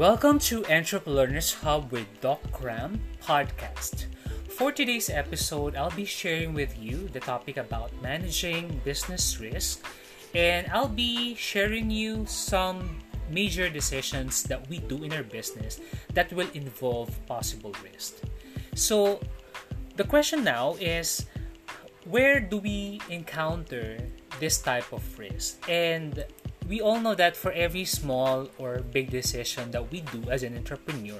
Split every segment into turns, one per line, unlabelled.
Welcome to Entrepreneurs Hub with Doc Graham podcast. For today's episode, I'll be sharing with you the topic about managing business risk, and I'll be sharing you some major decisions that we do in our business that will involve possible risk. So, the question now is where do we encounter this type of risk? And we all know that for every small or big decision that we do as an entrepreneur,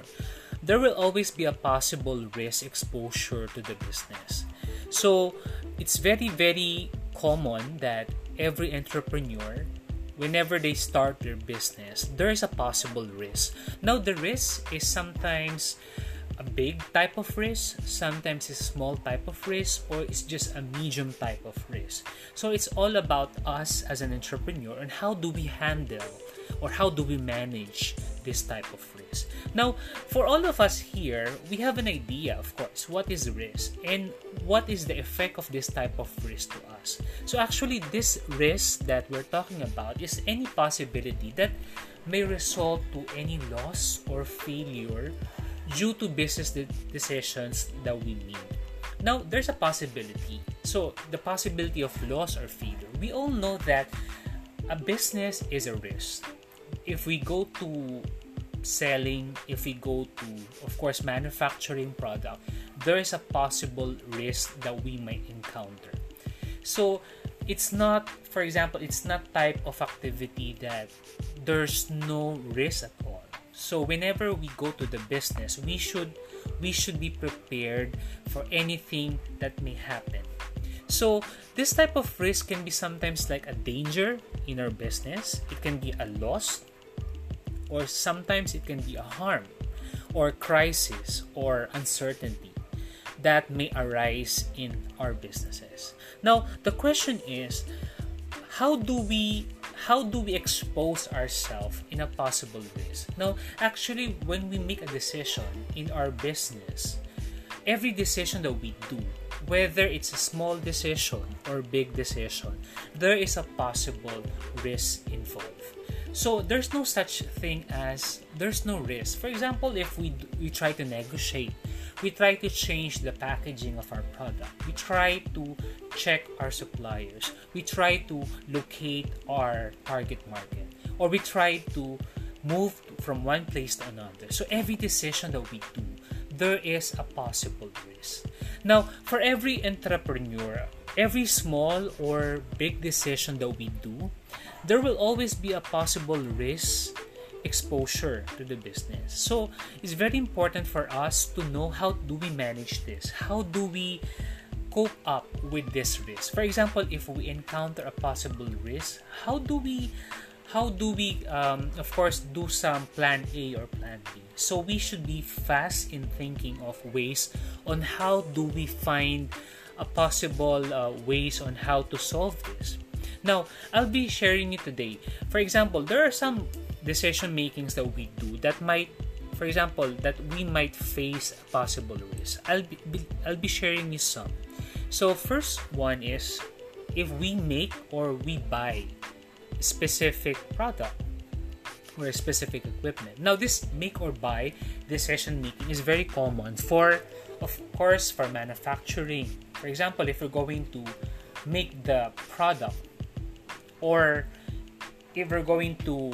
there will always be a possible risk exposure to the business. So it's very, very common that every entrepreneur, whenever they start their business, there is a possible risk. Now, the risk is sometimes a big type of risk, sometimes it's a small type of risk, or it's just a medium type of risk. So it's all about us as an entrepreneur and how do we handle or how do we manage this type of risk. Now, for all of us here, we have an idea, of course, what is risk and what is the effect of this type of risk to us. So actually, this risk that we're talking about is any possibility that may result to any loss or failure due to business de- decisions that we made. Now, there's a possibility. So, the possibility of loss or failure. We all know that a business is a risk. If we go to selling, if we go to, of course, manufacturing product, there is a possible risk that we might encounter. So, it's not, for example, it's not type of activity that there's no risk at all so whenever we go to the business, we should we should be prepared for anything that may happen. So this type of risk can be sometimes like a danger in our business. It can be a loss or sometimes it can be a harm or crisis or uncertainty that may arise in our businesses. Now, the question is how do we how do we expose ourselves in a possible risk? Now, actually, when we make a decision in our business, every decision that we do, whether it's a small decision or big decision, there is a possible risk involved. So there's no such thing as there's no risk. For example, if we we try to negotiate we try to change the packaging of our product. We try to check our suppliers. We try to locate our target market. Or we try to move from one place to another. So every decision that we do, there is a possible risk. Now, for every entrepreneur, every small or big decision that we do, there will always be a possible risk exposure to the business. So it's very important for us to know how do we manage this? How do we cope up with this risk? For example, if we encounter a possible risk, how do we how do we um, of course do some plan A or plan B? So we should be fast in thinking of ways on how do we find a possible uh, ways on how to solve this. Now, I'll be sharing it today. For example, there are some decision makings that we do that might for example that we might face a possible risk. I'll be, i'll be sharing you some. So first one is if we make or we buy specific product or a specific equipment. Now this make or buy decision making is very common for of course for manufacturing. For example if we're going to make the product or if we're going to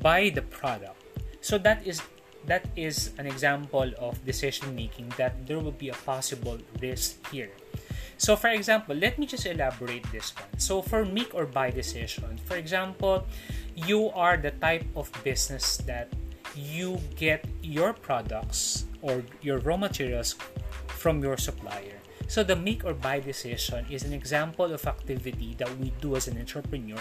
buy the product. So that is that is an example of decision making that there will be a possible risk here. So for example, let me just elaborate this one. So for make or buy decision, for example, you are the type of business that you get your products or your raw materials from your supplier. So the make or buy decision is an example of activity that we do as an entrepreneur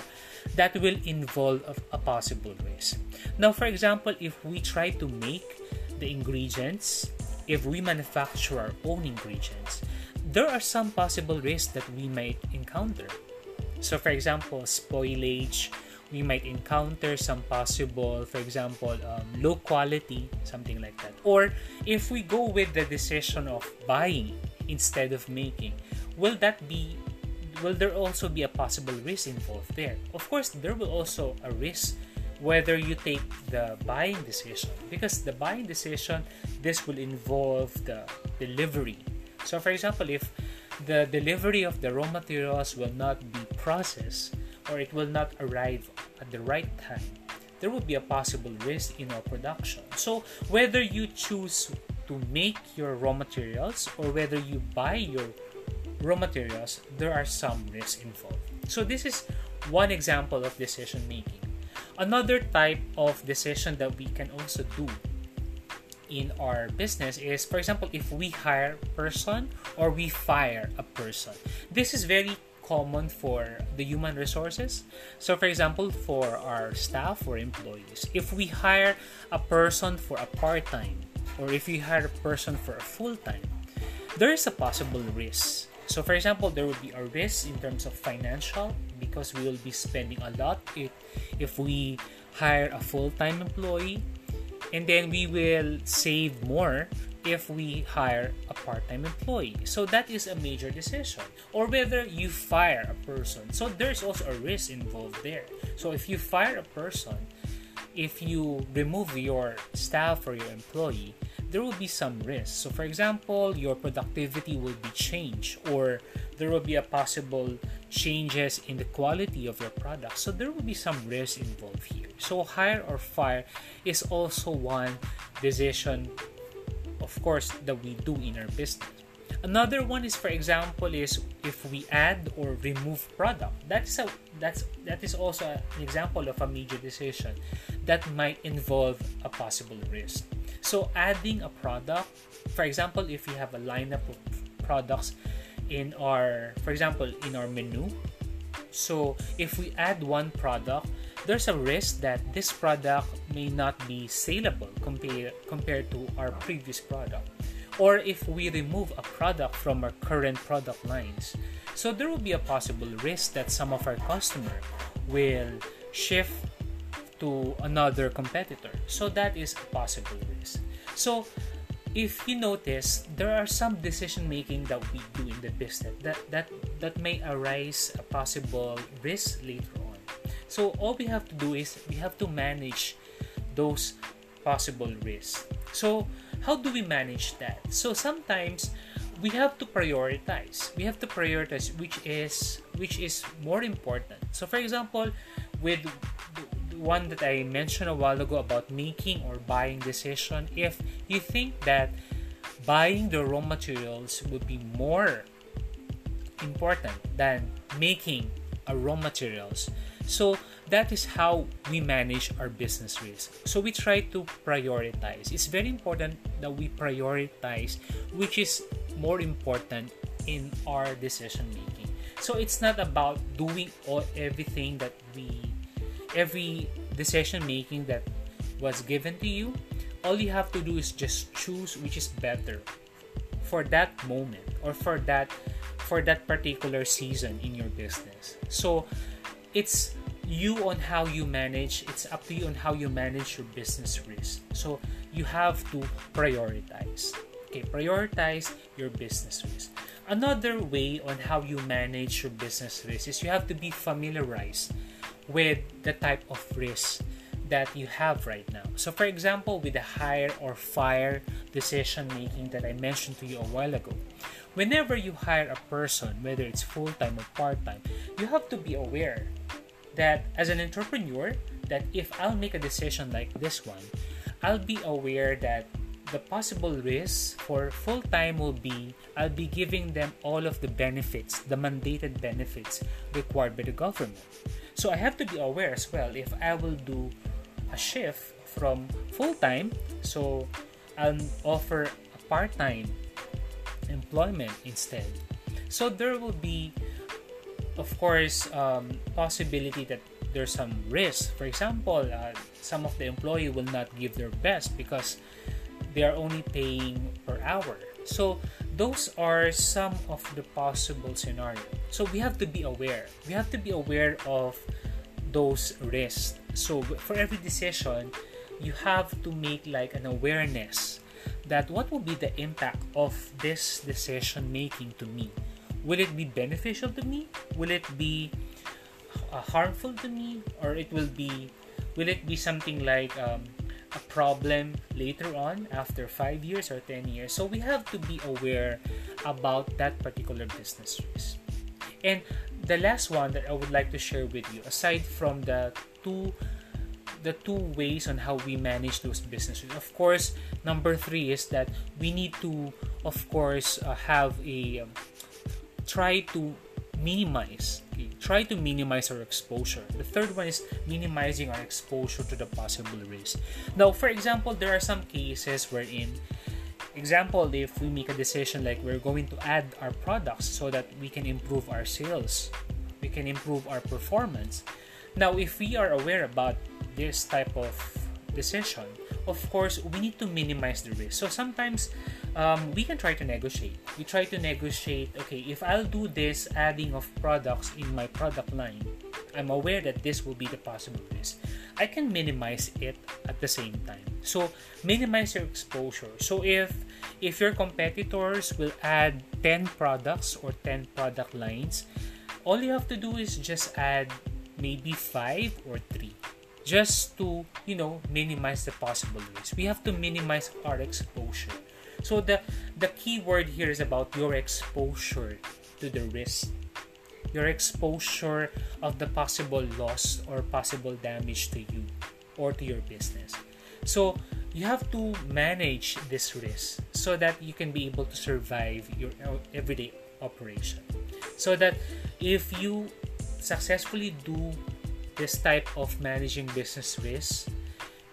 that will involve a, possible risk. Now, for example, if we try to make the ingredients, if we manufacture our own ingredients, there are some possible risks that we might encounter. So, for example, spoilage, we might encounter some possible, for example, um, low quality, something like that. Or if we go with the decision of buying instead of making, will that be will there also be a possible risk involved there? Of course, there will also a risk whether you take the buying decision because the buying decision this will involve the delivery so for example if the delivery of the raw materials will not be processed or it will not arrive at the right time there will be a possible risk in our production so whether you choose to make your raw materials or whether you buy your raw materials there are some risks involved. So this is one example of decision making. Another type of decision that we can also do in our business is for example if we hire a person or we fire a person. This is very common for the human resources. So for example for our staff or employees. If we hire a person for a part-time or if you hire a person for a full-time there is a possible risk. So for example there will be a risk in terms of financial because we will be spending a lot if, if we hire a full-time employee and then we will save more if we hire a part-time employee. So that is a major decision. Or whether you fire a person. So there's also a risk involved there. So if you fire a person if you remove your staff or your employee there will be some risk so for example your productivity will be changed or there will be a possible changes in the quality of your product. So there will be some risk involved here. So hire or fire is also one decision, of course, that we do in our business. Another one is, for example, is if we add or remove product. That's a that's that is also an example of a major decision that might involve a possible risk. So adding a product, for example, if you have a lineup of products in our for example in our menu. So if we add one product there's a risk that this product may not be saleable compared compared to our previous product. Or if we remove a product from our current product lines. So there will be a possible risk that some of our customer will shift to another competitor so that is a possible risk so if you notice, there are some decision making that we do in the business that that that may arise a possible risk later on. So all we have to do is we have to manage those possible risks. So how do we manage that? So sometimes we have to prioritize. We have to prioritize which is which is more important. So for example, with one that I mentioned a while ago about making or buying decision, if you think that buying the raw materials would be more important than making a raw materials. So that is how we manage our business risk. So we try to prioritize. It's very important that we prioritize which is more important in our decision making. So it's not about doing all everything that we every decision making that was given to you, all you have to do is just choose which is better for that moment or for that for that particular season in your business. So it's you on how you manage it's up to you on how you manage your business risk. So you have to prioritize. Okay prioritize your business risk. Another way on how you manage your business risk is you have to be familiarized with the type of risk that you have right now. So, for example, with the hire or fire decision making that I mentioned to you a while ago, whenever you hire a person, whether it's full time or part time, you have to be aware that as an entrepreneur, that if I'll make a decision like this one, I'll be aware that the possible risk for full time will be I'll be giving them all of the benefits, the mandated benefits required by the government. So I have to be aware as well if I will do a shift from full time, so I'll offer a part time employment instead. So there will be, of course, um, possibility that there's some risk. For example, uh, some of the employee will not give their best because they are only paying per hour. So those are some of the possible scenarios. So we have to be aware. We have to be aware of those risks. So for every decision, you have to make like an awareness that what will be the impact of this decision making to me? Will it be beneficial to me? Will it be uh, harmful to me? Or it will be Will it be something like um, a problem later on after 5 years or 10 years? So we have to be aware about that particular business risk. And the last one that I would like to share with you, aside from the two the two ways on how we manage those businesses. Of course, number three is that we need to, of course, uh, have a um, try to minimize. Okay? Try to minimize our exposure. The third one is minimizing our exposure to the possible risk. Now, for example, there are some cases wherein example if we make a decision like we're going to add our products so that we can improve our sales we can improve our performance now if we are aware about this type of decision of course we need to minimize the risk. So sometimes um, we can try to negotiate. We try to negotiate okay if i'll do this adding of products in my product line i'm aware that this will be the possible risk. I can minimize it at the same time. So minimize your exposure. So if if your competitors will add 10 products or 10 product lines, all you have to do is just add maybe 5 or 3 just to, you know, minimize the possible risk. We have to minimize our exposure. So the the key word here is about your exposure to the risk. Your exposure of the possible loss or possible damage to you or to your business. So you have to manage this risk so that you can be able to survive your everyday operation. So that if you successfully do this type of managing business risk,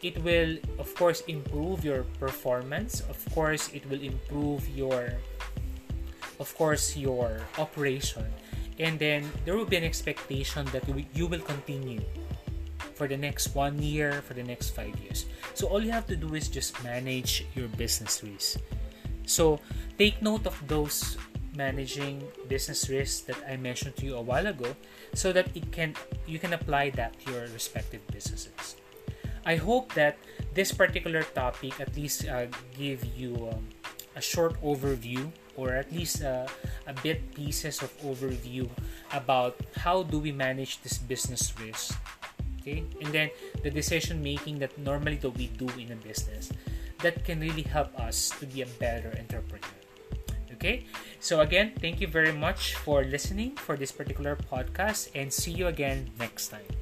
it will of course improve your performance. Of course, it will improve your of course your operation and then there will be an expectation that you will continue for the next one year, for the next five years. So all you have to do is just manage your business risk. So take note of those managing business risks that I mentioned to you a while ago so that it can you can apply that to your respective businesses. I hope that this particular topic at least uh, give you um, a short overview or at least uh, a bit pieces of overview about how do we manage this business risk okay and then the decision making that normally that we do in a business that can really help us to be a better entrepreneur okay? So again thank you very much for listening for this particular podcast and see you again next time